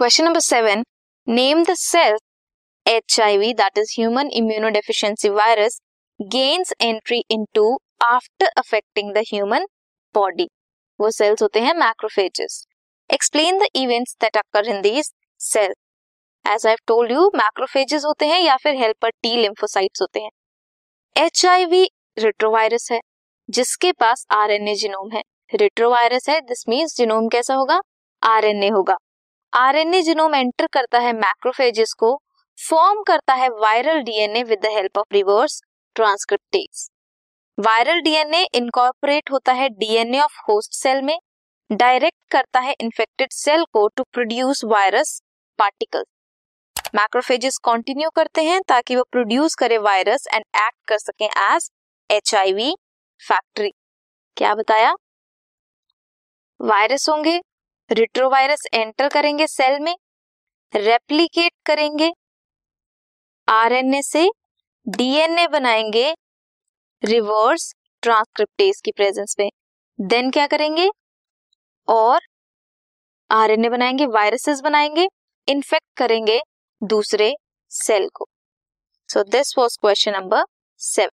Question number seven name the cells H I V that is human immunodeficiency virus gains entry into after affecting the human body वो cells होते हैं macrophages explain the events that occur in these cells as I told you macrophages होते हैं या फिर helper T lymphocytes होते हैं. H I we retrovirus है, जिसके पास आर एन ए जिनोम है. रिट्रोवायरस है दिस मीन्स जिनोम कैसा होगा? आर एन ए होगा. आरएनए जिनोम एंटर करता है मैक्रोफेजेस को फॉर्म करता है viral DNA with the help of reverse transcriptase viral DNA incorporate होता है डीएनए ऑफ़ होस्ट सेल में डायरेक्ट करता है इन्फेक्टेड सेल को to produce virus particle macrophages continue करते हैं ताकि वो प्रोड्यूस करे वायरस एंड एक्ट कर सके एज एच फैक्ट्री क्या बताया? वायरस होंगे रिट्रोवायरस एंटर करेंगे सेल में रेप्लीकेट करेंगे आरएनए से डीएनए बनाएँगे रिवर्स ट्रांसक्रिप्टेज की प्रेजेंस में। देन क्या करेंगे? और आरएनए बनाएँगे वायरसेस बनाएँगे इन्फेक्ट करेंगे दूसरे सेल को। So this was question number seven